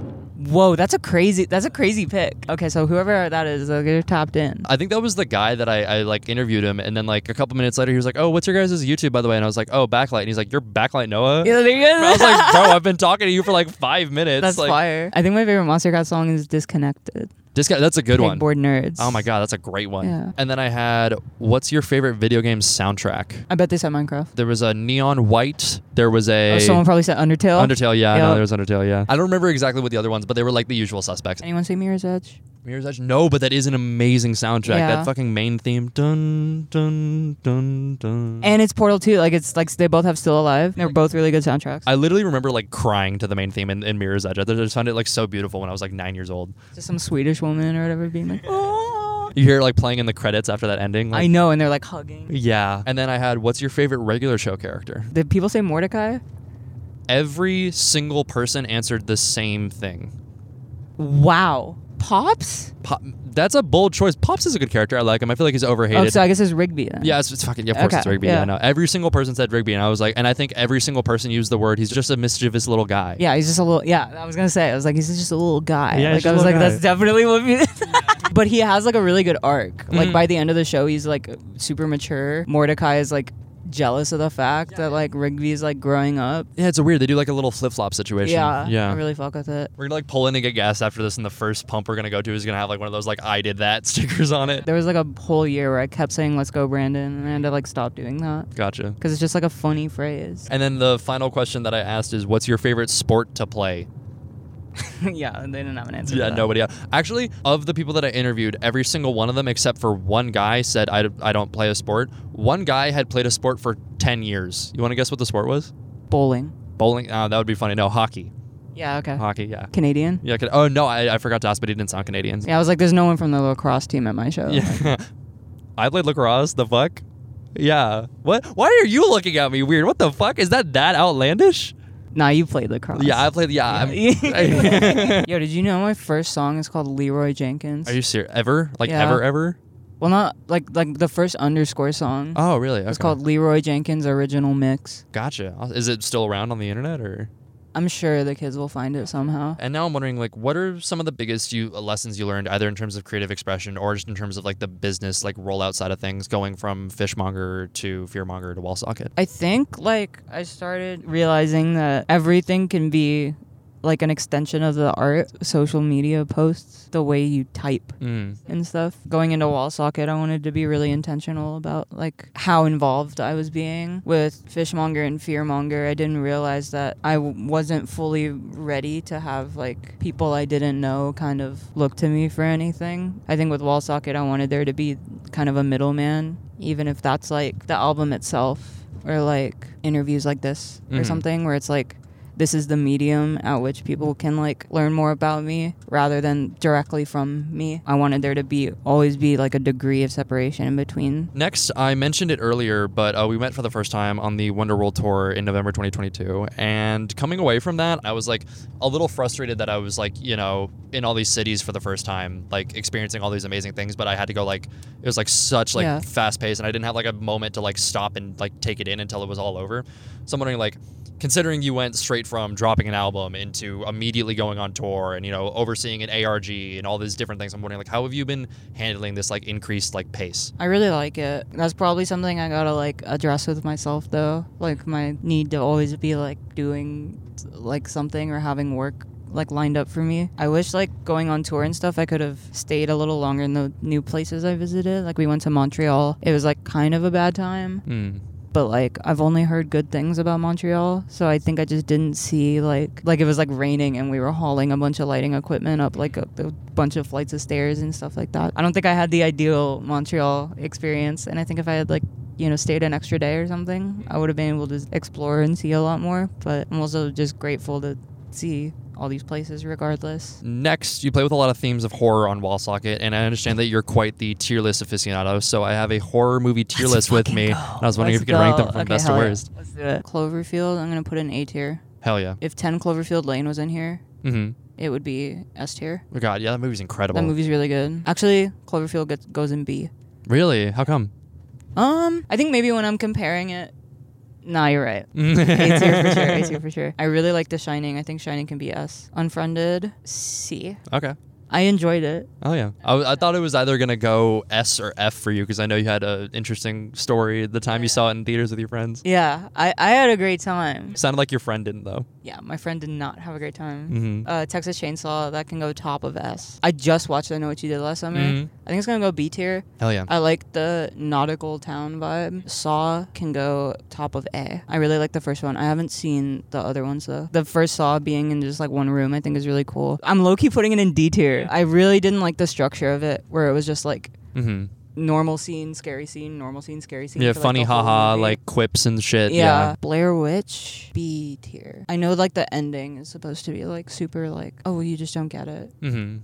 Whoa, that's a crazy that's a crazy pick. Okay, so whoever that is, they're tapped in. I think that was the guy that I, I like interviewed him, and then like a couple minutes later, he was like, "Oh, what's your guys' YouTube, by the way?" And I was like, "Oh, Backlight." And he's like, "You're Backlight Noah." Yeah, there you go. I was like, "Bro, I've been talking to you for like five minutes." That's like, fire. I think my favorite Monstercat song is Disconnected. This guy, that's a good one. Pegboard Nerds. Oh my god, that's a great one. Yeah. And then I had, "What's your favorite video game soundtrack?" I bet they said Minecraft. There was a Neon White. There was a Oh, someone probably said Undertale. Undertale. Yeah, no, Yep. there was Undertale. Yeah, I don't remember exactly what the other ones, but they were like the usual suspects. Anyone say Mirror's Edge? Mirror's Edge. No, but that is an amazing soundtrack. Yeah. That fucking main theme. Dun dun dun dun. And it's Portal 2. Like it's like they both have Still Alive. They're both really good soundtracks. I literally remember like crying to the main theme in, in Mirror's Edge. I just found it like so beautiful when I was like nine years old. Just some Swedish woman or whatever being like, oh. You hear it, like playing in the credits after that ending. Like, I know, and they're like hugging. Yeah. And then I had, what's your favorite regular show character? Did people say Mordecai? Every single person answered the same thing. Wow. Pops? Pop, that's a bold choice. Pops is a good character. I like him. I feel like he's overhated. Oh, so I guess it's Rigby then. Yeah, it's, it's fucking. Yeah, of course it's Okay, Rigby. Yeah. yeah. no. Every single person said Rigby, and I was like, and I think every single person used the word. He's just a mischievous little guy. Yeah, he's just a little. Yeah, I was gonna say. I was like, he's just a little guy. Yeah, like I was like, little that's definitely what. We, but he has like a really good arc. Like Mhm. by the end of the show, he's like super mature. Mordecai is like jealous of the fact that like Rigby is like growing up. Yeah, it's a weird. They do like a little flip flop situation. Yeah, Yeah. I really fuck with it. We're gonna like pull in and get gas after this, and the first pump we're gonna go to is gonna have like one of those like I did that stickers on it. There was like a whole year where I kept saying "Let's go, Brandon," and I had to like stop doing that Gotcha. because it's just like a funny phrase. And then the final question that I asked is, "What's your favorite sport to play?" yeah, they didn't have an answer. Yeah, nobody. Else. Actually, of the people that I interviewed, every single one of them, except for one guy, said I, I don't play a sport. One guy had played a sport for ten years. You want to guess what the sport was? Bowling. Bowling. Uh, that would be funny. No, hockey. Yeah. Okay. Hockey. Yeah. Canadian. Yeah. Oh no, I, I forgot to ask, but he didn't sound Canadian. Yeah, I was like, "There's no one from the lacrosse team at my show." Yeah. I played lacrosse. The fuck? Yeah. What? Why are you looking at me weird? What the fuck? Is that that outlandish? Nah, you played lacrosse. Yeah, I played. Yeah. Yeah. I'm, Yo, did you know my first song is called Leeroy Jenkins? are you serious? Ever? Like Yeah. ever? Ever? well, not like like the first underscore song. Oh, really? It's Okay. called Leeroy Jenkins Original Mix. Gotcha. Is it still around on the internet or? I'm sure the kids will find it somehow. And now I'm wondering, like, what are some of the biggest you uh, lessons you learned, either in terms of creative expression or just in terms of like the business, like rollout side of things, going from fishmonger to fearmonger to wall socket? I think like I started realizing that everything can be like an extension of the art, social media posts, the way you type Mm. and stuff. Going into Wallsocket, I wanted to be really intentional about like how involved I was being with fishmonger and fearmonger. I didn't realize that I w- wasn't fully ready to have like people I didn't know kind of look to me for anything. I think with Wallsocket, I wanted there to be kind of a middleman, even if that's like the album itself or like interviews like this or Mhm. something where it's like this is the medium at which people can like learn more about me rather than directly from me. I wanted there to be always be like a degree of separation in between. Next, I mentioned it earlier, but uh, we met for the first time on the Wonder World Tour in November 2022. And coming away from that, I was like a little frustrated that I was like, you know, in all these cities for the first time, like experiencing all these amazing things, but I had to go like, it was like such like Yeah. fast pace and I didn't have like a moment to like stop and like take it in until it was all over. So I'm wondering like, considering you went straight from dropping an album into immediately going on tour and you know overseeing an ARG and all these different things I'm wondering like how have you been handling this like increased like pace I really like it. That's probably something I gotta like address with myself though. Like my need to always be like doing like something or having work like lined up for me. I wish like going on tour and stuff I could have stayed a little longer in the new places I visited. Like we went to Montreal. It was like kind of a bad time. Hmm. But like I've only heard good things about Montreal, so I think I just didn't see like like it was like raining and we were hauling a bunch of lighting equipment up like a, a bunch of flights of stairs and stuff like that. I don't think I had the ideal Montreal experience, and I think if I had like you know stayed an extra day or something, I would have been able to explore and see a lot more. But I'm also just grateful to see all these places regardless. Next, you play with a lot of themes of horror on WallSocket, and I understand that you're quite the tier list aficionado. So I have a horror movie tier list with me. And I was wondering Let's if you could rank them from Okay, best to hell yeah. worst. Let's do it. Cloverfield, I'm gonna put in A tier. Hell yeah. If 10 Cloverfield Lane was in here, Mm-hmm. it would be S tier. Oh God, yeah, that movie's incredible. That movie's really good. Actually, Cloverfield gets, goes in B. Really? How come? Um, I think maybe when I'm comparing it, nah, you're right. A tier for sure. A tier for sure. I really like The Shining. I think Shining can be S. Unfriended, C. Okay. I enjoyed it. Oh yeah. I thought it was either gonna go S or F for you because I know you had an interesting story the time you saw it in theaters with your friends. Yeah, I, I had a great time. Sounded like your friend didn't though. Yeah, my friend did not have a great time. Mm-hmm. Uh, Texas Chainsaw, that can go top of S. I just watched I Know What You Did Last Summer. Mhm. I think it's gonna go B tier. Hell yeah. I like the nautical town vibe. Saw can go top of A. I really like the first one. I haven't seen the other ones though. The first Saw being in just like one room, I think is really cool. I'm low key putting it in D tier. I really didn't like the structure of it, where it was just like mm-hmm. normal scene, scary scene, normal scene, scary scene. Yeah, for, like, funny haha, movie. like quips and shit. yeah. Blair Witch B tier. I know like the ending is supposed to be like super like oh you just don't get it, Mm-hmm.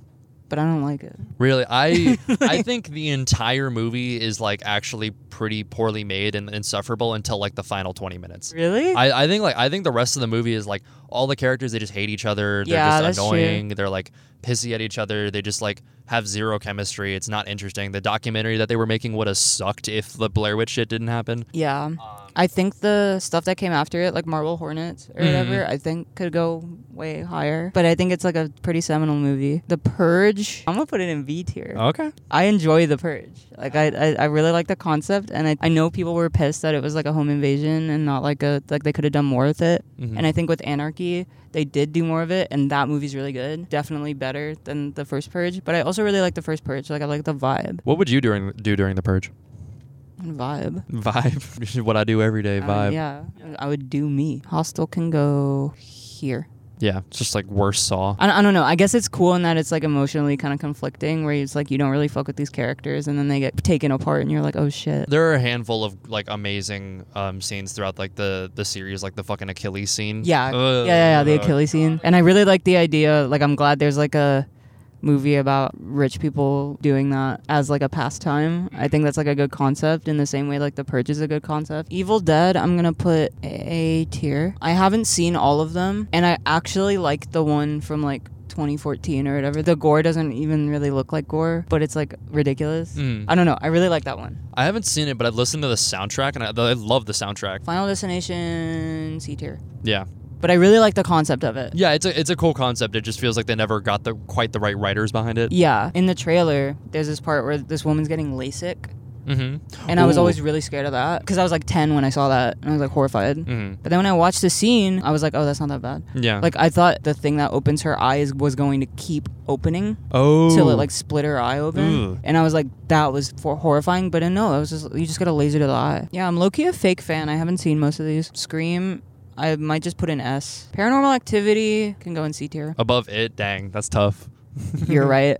But I don't like it. Really, I I think the entire movie is like actually pretty poorly made and insufferable until like the final twenty minutes. Really? I, I think like I think the rest of the movie is like all the characters they just hate each other. They're Yeah, just that's true. annoying. They're like pissy at each other. They just like have zero chemistry. It's not interesting. The documentary that they were making would have sucked if the Blair Witch shit didn't happen. Yeah. I think the stuff that came after it, like Marble Hornets or Mhm. whatever, I think could go way higher. But I think it's like a pretty seminal movie. The Purge, I'm gonna put it in V tier. Okay. I enjoy The Purge. Like I, I, I really like the concept, and I, I know people were pissed that it was like a home invasion and not like a like they could have done more with it. Mhm. And I think with Anarchy, they did do more of it, and that movie's really good. Definitely better than the first Purge. But I also really like the first Purge. Like I like the vibe. What would you during do during the purge? Vibe. Vibe. what I do every day. Uh, Vibe. yeah, I would do me. Hostel can go here. Yeah, It's just like worse Saw. I, I don't know. I guess it's cool in that it's like emotionally kind of conflicting, where it's like you don't really fuck with these characters, and then they get taken apart, and you're like, oh shit. There are a handful of like amazing um, scenes throughout like the the series, like the fucking Achilles scene. Yeah, yeah, yeah, yeah, the Achilles scene. And I really like the idea. Like, I'm glad there's like a movie about rich people doing that as like a pastime. I think that's like a good concept in the same way like The Purge is a good concept. Evil Dead, I'm gonna put A tier. I haven't seen all of them, and I actually like the one from like 2014 or whatever. The gore doesn't even really look like gore, but it's like ridiculous. Mm. I don't know. I really like that one. I haven't seen it, but I've listened to the soundtrack and I, I love the soundtrack. Final Destination C tier. Yeah, But I really like the concept of it. yeah, it's a it's a cool concept. It just feels like they never got the quite the right writers behind it. Yeah, in the trailer, there's this part where this woman's getting LASIK, Mm-hmm. and I was always really scared of that because I was like 10 when I saw that, and I was like horrified. Mm-hmm. But then when I watched the scene, I was like, oh, that's not that bad. Yeah. Like I thought the thing that opens her eyes was going to keep opening oh. till it like split her eye open, and I was like, that was for horrifying. But uh, no, it was just you just got a laser to the eye. Yeah, I'm low key a fake fan. I haven't seen most of these. Scream. I might just put an S. Paranormal Activity can go in C tier. above it. Dang, that's tough. You're right.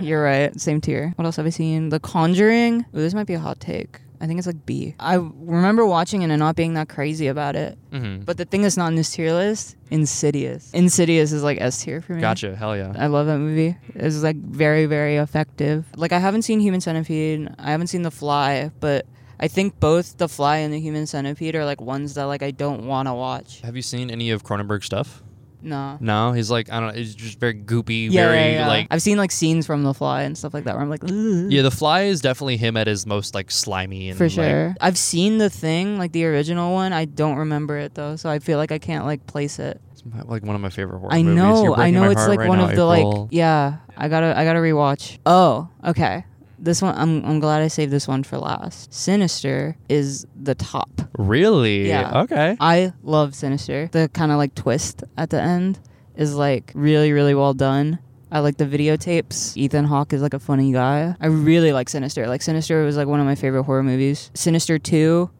You're right. Same tier. What else have I seen? The Conjuring. Ooh, this might be a hot take. I think it's like B. I remember watching it and not being that crazy about it. Mm-hmm. But the thing that's not in this tier list, Insidious. Insidious is like S tier for me. Gotcha. Hell yeah. I love that movie. It's like very, very effective. Like I haven't seen Human Centipede. I haven't seen The Fly, but I think both The Fly and The Human Centipede are like ones that like I don't want to watch. Have you seen any of Cronenberg stuff? No. No, he's like I don't know. He's just very goopy, Yeah, very yeah, yeah. like. I've seen like scenes from The Fly and stuff like that where I'm like, Ugh. Yeah, The Fly is definitely him at his most like slimy and For like- sure. I've seen the thing, like the original one. I don't remember it though, so I feel like I can't like place it. it's my- like one of my favorite horror I movies. know, I know it's like right one now, of the like yeah. I gotta I gotta rewatch. Oh, okay. This one I'm I'm glad I saved this one for last. Sinister is the top. Really? Yeah. Okay. I love Sinister. The kind of like twist at the end is like really really well done. I like the videotapes. Ethan Hawke is like a funny guy. I really like Sinister. Like Sinister was like one of my favorite horror movies. Sinister 2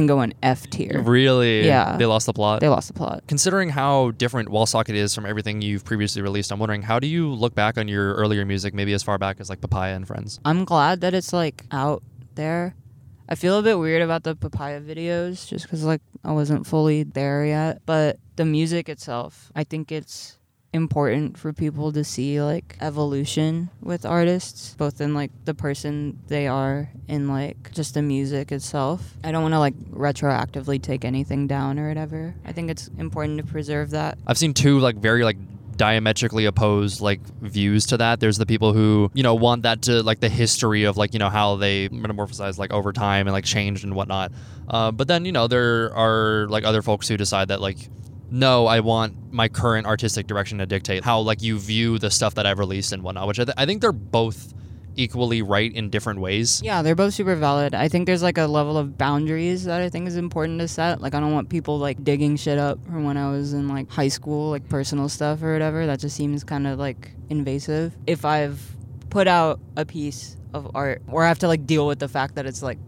can go in F tier. Really? Yeah. They lost the plot. They lost the plot. Considering how different Wallsocket is from everything you've previously released, I'm wondering how do you look back on your earlier music, maybe as far back as like Papaya and Friends? I'm glad that it's like out there. I feel a bit weird about the papaya videos just because like I wasn't fully there yet. But the music itself, I think it's important for people to see like evolution with artists, both in like the person they are and like just the music itself. I don't want to like retroactively take anything down or whatever. I think it's important to preserve that. I've seen two like very like diametrically opposed like views to that. There's the people who you know want that to like the history of like you know how they metamorphosized like over time and like changed and whatnot. Uh, but then you know there are like other folks who decide that like no, I want my current artistic direction to dictate how like you view the stuff that I've released and whatnot. Which I, th- I think they're both equally right in different ways. Yeah, they're both super valid. I think there's like a level of boundaries that I think is important to set. Like I don't want people like digging shit up from when I was in like high school, like personal stuff or whatever. That just seems kind of like invasive. If I've put out a piece of art or I have to like deal with the fact that it's like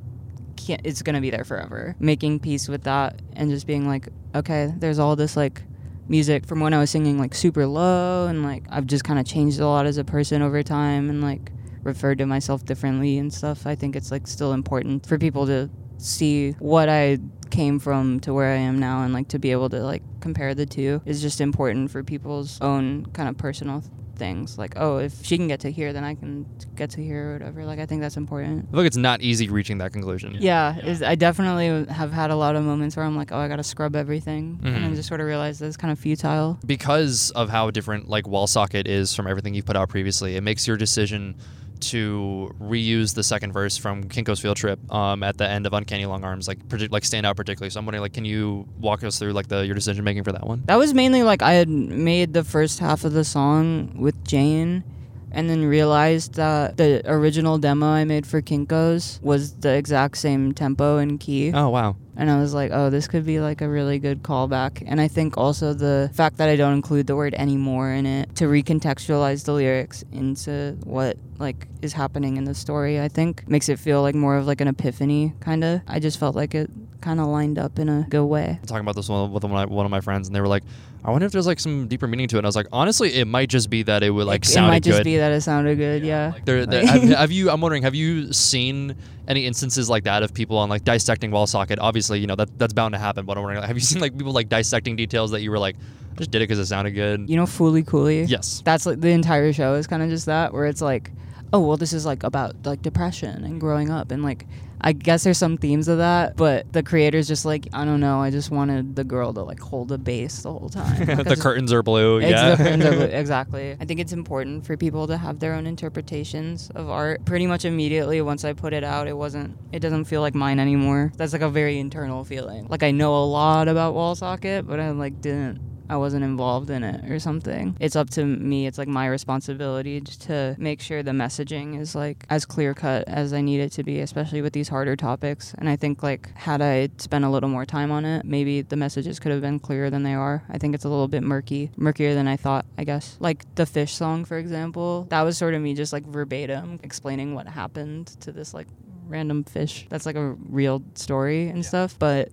can't, it's gonna be there forever. Making peace with that and just being like, okay, there's all this like music from when I was singing like super low and like I've just kind of changed a lot as a person over time and like referred to myself differently and stuff. I think it's like still important for people to see what I came from to where I am now and like to be able to like compare the two is just important for people's own kind of personal things. Like, oh, if she can get to here, then I can get to here or whatever. Like, I think that's important. I feel like it's not easy reaching that conclusion. Yeah, Is, I definitely have had a lot of moments where I'm like, oh, I gotta scrub everything, and then Mhm. just sort of realize that it's kind of futile. because of how different like Wallsocket is from everything you've put out previously it makes your decision to reuse the second verse from kinko's field trip um, at the end of uncanny long arms like partic- like stand out particularly. So i'm wondering like can you walk us through like the your decision making for that one? That was mainly like I had made the first half of the song with Jane and then realized that the original demo I made for Kinko's was the exact same tempo and key. oh wow And I was like, oh, this could be like a really good callback. And I think also the fact that I don't include the word anymore in it to recontextualize the lyrics into what like is happening in the story, I think makes it feel like more of like an epiphany kind of. I just felt like it kind of lined up in a good way. I'm talking about this one with one of, my, one of my friends and they were like i wonder if there's like some deeper meaning to it and i was like honestly it might just be that it would like it, it sound might just good be that it sounded good, yeah. Like, there, there, Like- have, have you? I'm wondering. Have you seen any instances like that of people on like dissecting Wallsocket? Obviously, you know that that's bound to happen. But I'm wondering, have you seen like people like dissecting details that you were like, I just did it because it sounded good? you know, Fooly Cooly? Yes. That's like the entire show is kind of just that, where it's like, oh, well, this is like about like depression and growing up. And like, I guess there's some themes of that, but the creator's just like, I don't know, I just wanted the girl to like hold a bass the whole time. Like, the just- curtains are blue. Yeah. the curtains are blue- exactly. I think it's important for people to have their own interpretations of art. Pretty much immediately once I put it out, it wasn't. It doesn't feel like mine anymore. That's like a very internal feeling. Like I know a lot about Wallsocket, but I like didn't. I wasn't involved in it or something. It's up to me. It's like my responsibility to make sure the messaging is like as clear cut as I need it to be, especially with these harder topics. And I think like had I spent a little more time on it, maybe the messages could have been clearer than they are. I think it's a little bit murky, murkier than I thought, I guess. Like the fish song, for example, that was sort of me just like verbatim explaining what happened to this like random fish. That's like a real story and stuff, but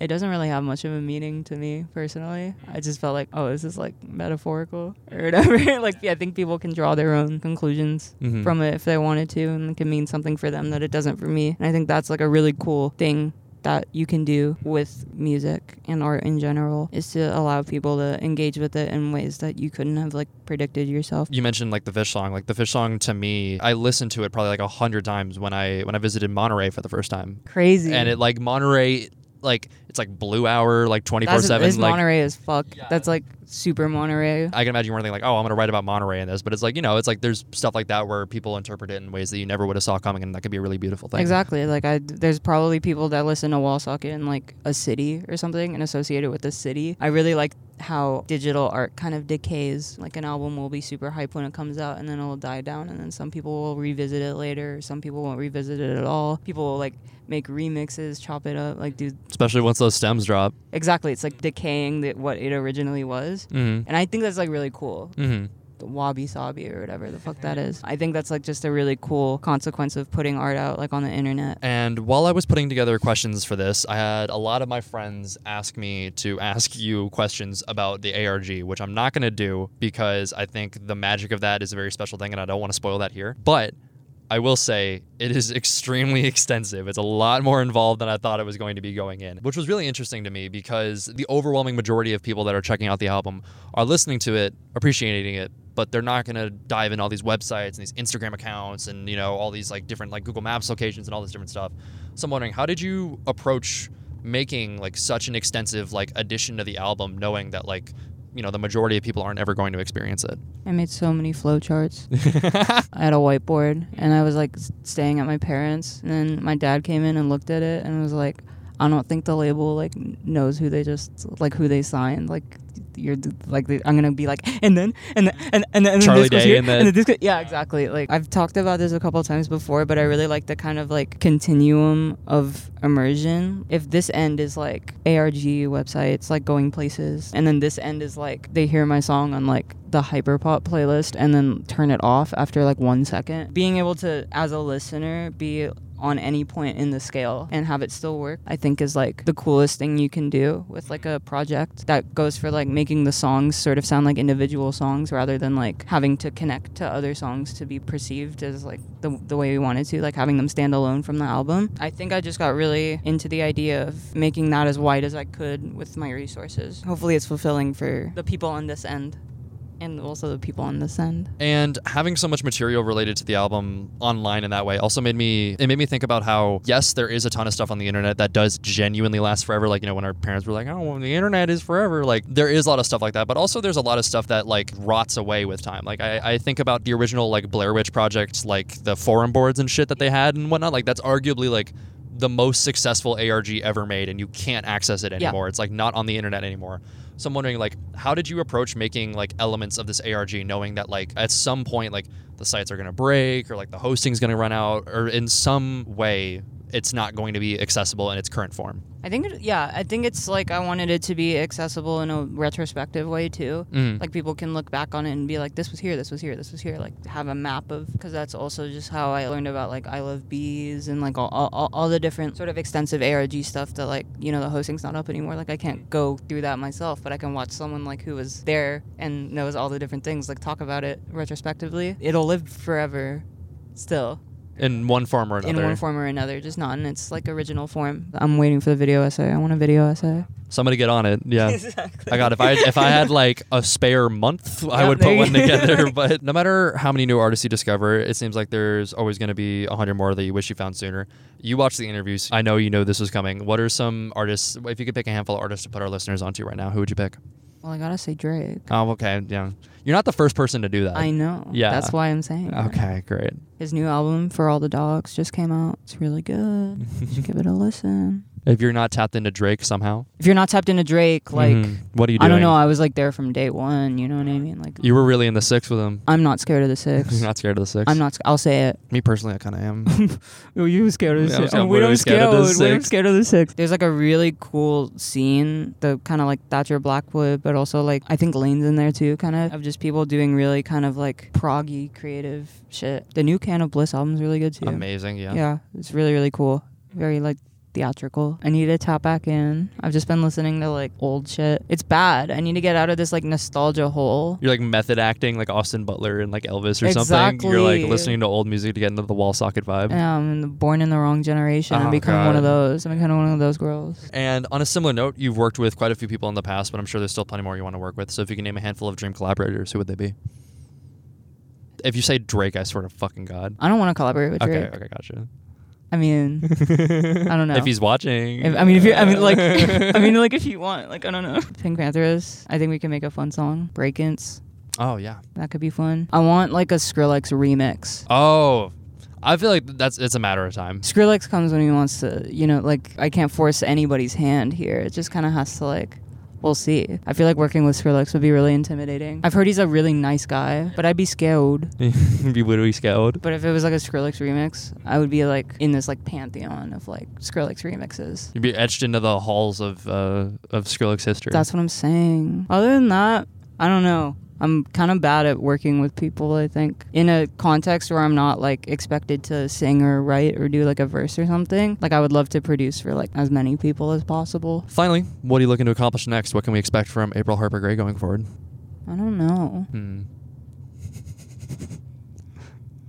it doesn't really have much of a meaning to me personally. I just felt like, oh, this is like metaphorical or whatever. like, yeah, I think people can draw their own conclusions Mhm. from it if they wanted to, and it can mean something for them that it doesn't for me. And I think that's like a really cool thing that you can do with music and art in general is to allow people to engage with it in ways that you couldn't have like predicted yourself. You mentioned like the fish song. Like the fish song to me, I listened to it probably like a hundred times when I when I visited Monterey for the first time, Crazy. and it like Monterey, like it's like blue hour, like twenty four seven. it's Like Monterey as fuck. That's like super Monterey. I can imagine you weren't thinking like, oh, I'm gonna write about Monterey in this, but it's like you know, it's like there's stuff like that where people interpret it in ways that you never would have saw coming, and that could be a really beautiful thing. Exactly. Like I, there's probably people that listen to Wallsocket in like a city or something and associate it with the city. I really like how digital art kind of decays. Like an album will be super hype when it comes out and then it'll die down and then some people will revisit it later. Some people won't revisit it at all. People will like make remixes, chop it up, like do Especially once those stems drop. exactly. It's like decaying the, what it originally was. Mm-hmm. And I think that's like really cool. Mm-hmm. wabi sabi or whatever the fuck that is. I think that's like just a really cool consequence of putting art out like on the internet. And while I was putting together questions for this, I had a lot of my friends ask me to ask you questions about the ARG, which I'm not going to do because I think the magic of that is a very special thing and I don't want to spoil that here. But I will say it is extremely extensive. It's a lot more involved than I thought it was going to be going in, which was really interesting to me because the overwhelming majority of people that are checking out the album are listening to it, appreciating it, but they're not going to dive in all these websites and these Instagram accounts and you know all these like different like Google Maps locations and all this different stuff. So I'm wondering, how did you approach making like such an extensive like addition to the album, knowing that like you know the majority of people aren't ever going to experience it. I made so many flowcharts. I had a whiteboard and I was like staying at my parents and then my dad came in and looked at it and was like I don't think the label like knows who they just like who they signed. Like you're like I'm gonna be like and then and then and, and then and Charlie this goes Day here, and then- then this yeah exactly. Like I've talked about this a couple times before but I really like the kind of like continuum of immersion. If this end is like ARG websites like going places and then this end is like they hear my song on like the hyperpop playlist and then turn it off after like one second. Being able to as a listener be on any point in the scale and have it still work i think is like the coolest thing you can do with like a project that goes for like making the songs sort of sound like individual songs rather than like having to connect to other songs to be perceived as like the, the way we wanted to like having them stand alone from the album. I think i just got really into the idea of making that as wide as i could with my resources. Hopefully it's fulfilling for the people on this end and also the people on this end And having so much material related to the album online in that way also made me it made me think about how yes, there is a ton of stuff on the internet that does genuinely last forever. Like, you know, when our parents were like, Oh, well, the internet is forever. Like there is a lot of stuff like that. But also there's a lot of stuff that like rots away with time. Like I, I think about the original like Blair Witch projects, like the forum boards and shit that they had and whatnot. Like that's arguably like the most successful ARG ever made, and you can't access it Yeah. anymore. It's like not on the internet anymore. So I'm wondering, like, how did you approach making like elements of this ARG, knowing that like at some point like the sites are gonna break or like the hosting's gonna run out, or in some way it's not going to be accessible in its current form. I think, it, yeah, I think it's like I wanted it to be accessible in a retrospective way too. Mhm. Like people can look back on it and be like, this was here, this was here, this was here. Like have a map of, because that's also just how I learned about like I Love Bees and like all, all, all- all the different sort of extensive ARG stuff that like, you know, the hosting's not up anymore. Like I can't go through that myself, but I can watch someone like who was there and knows all the different things, like talk about it retrospectively. It'll live forever still In one form or another. in one form or another, just not in its like original form. I'm waiting for the video essay. I want a video essay. Somebody get on it. Yeah. exactly. I got if I if I had like a spare month, I would put one together. But no matter how many new artists you discover, it seems like there's always going to be a hundred more that you wish you found sooner. You watch the interviews. I know you know this was coming. What are some artists? If you could pick a handful of artists to put our listeners onto right now, who would you pick? Well, I gotta say Drake. Oh, okay, yeah. You're not the first person to do that. I know. Yeah. That's why I'm saying. that. Okay, great. His new album for all the dogs just came out. It's really good. You should give it a listen. If you're not tapped into Drake somehow, If you're not tapped into Drake, like Mhm. what are you doing? I don't know, I was like there from day one. You know what I mean? Like You were really in the six with him. I'm not scared of the six. You're not scared of the six. I'm not. sc- I'll say it. Me personally, I kind of am. Oh, you scared of the Yeah, six? Oh, we we're don't scared scared of the We're six. scared of the six. There's like a really cool scene, the kind of like Thatcher Blackwood, but also like I think Lane's in there too, kind of of just people doing really kind of like proggy creative shit. The new Can of Bliss album's really good too. Amazing, yeah. Yeah, it's really really cool. Very like theatrical. I need to tap back in. I've just been listening to like old shit. It's bad. I need to get out of this like nostalgia hole. You're like method acting like Austin Butler and like Elvis or something. You're like listening to old music to get into the Wallsocket vibe. Yeah, I'm born in the wrong generation. Oh, I'm becoming one of those. I'm becoming one of those girls. And on a similar note, you've worked with quite a few people in the past, but I'm sure there's still plenty more you want to work with. So if you can name a handful of dream collaborators, who would they be? If you say Drake, I swear to fucking God. I don't want to collaborate with Drake. Okay, okay, gotcha. I mean, I don't know. If he's watching. If- I mean, if you, I mean, like, I mean, like, if you want, like, I don't know. PinkPantheress. I think we can make a fun song. Brakence. oh yeah. That could be fun. I want like a Skrillex remix. Oh, I feel like that's it's a matter of time. Skrillex comes when he wants to, you know, like I can't force anybody's hand here. It just kind of has to like we'll see. I feel like working with Skrillex would be really intimidating. I've heard he's a really nice guy, but I'd be scared. be literally scared. But if it was like a Skrillex remix, I would be like in this like pantheon of like Skrillex remixes. You'd be etched into the halls of uh, of Skrillex history. That's what I'm saying. Other than that, I don't know. I'm kind of bad at working with people, I think. In a context where I'm not like expected to sing or write or do like a verse or something, like I would love to produce for like as many people as possible. Finally, what are you looking to accomplish next? What can we expect from April Harper Grey going forward? I don't know. Hmm.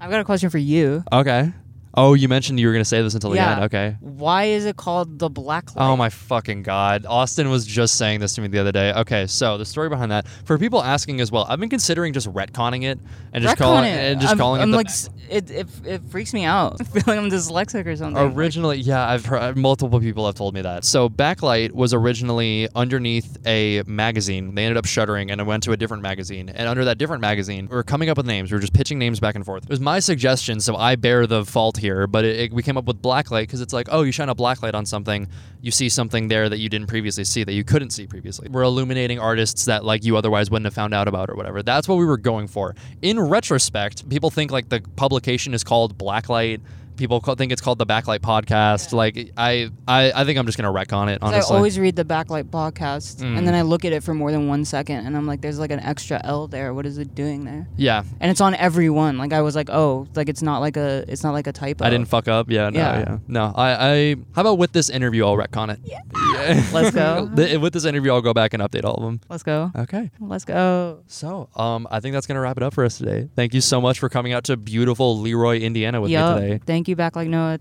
I've got a question for you. Okay. Oh, you mentioned you were going to say this until the Yeah. end. Okay. Why is it called the Black oh Light? Oh my fucking god. Austin was just saying this to me the other day. Okay, so the story behind that. For people asking as well, I've been considering just retconning it and just Retcon calling it. and just I'm, calling I'm it the like, it, it, it freaks me out. I feel like I'm dyslexic or something. Like, Originally, yeah, I've heard multiple people have told me that. So Backlight was originally underneath a magazine. They ended up shuttering and it went to a different magazine. And under that different magazine, we were coming up with names. We were just pitching names back and forth. It was my suggestion, so I bear the fault here. But it, it- we came up with Blacklight because it's like, oh, you shine a blacklight on something, you see something there that you didn't previously see that you couldn't see previously. We're illuminating artists that like you otherwise wouldn't have found out about or whatever. That's what we were going for. In retrospect, people think like the publication is called Blacklight. People ca- think it's called the Backlight Podcast. Like I, I, I think I'm just gonna retcon it. Honestly, I always read the Backlight podcast, Mm. and then I look at it for more than one second, and I'm like, "There's like an extra L there. What is it doing there?" yeah. And it's on every one. Like I was like, "Oh, like it's not like a, it's not like a typo." I didn't fuck up. Yeah, no, yeah. Yeah. No, I, I. How about with this interview, I'll retcon it. Yeah. Let's go. With this interview, I'll go back and update all of them. Let's go. Okay. Let's go. So, um, I think that's gonna wrap it up for us today. Thank you so much for coming out to beautiful Leroy, Indiana, with Yup. me today. Thank you, Backlight Noah.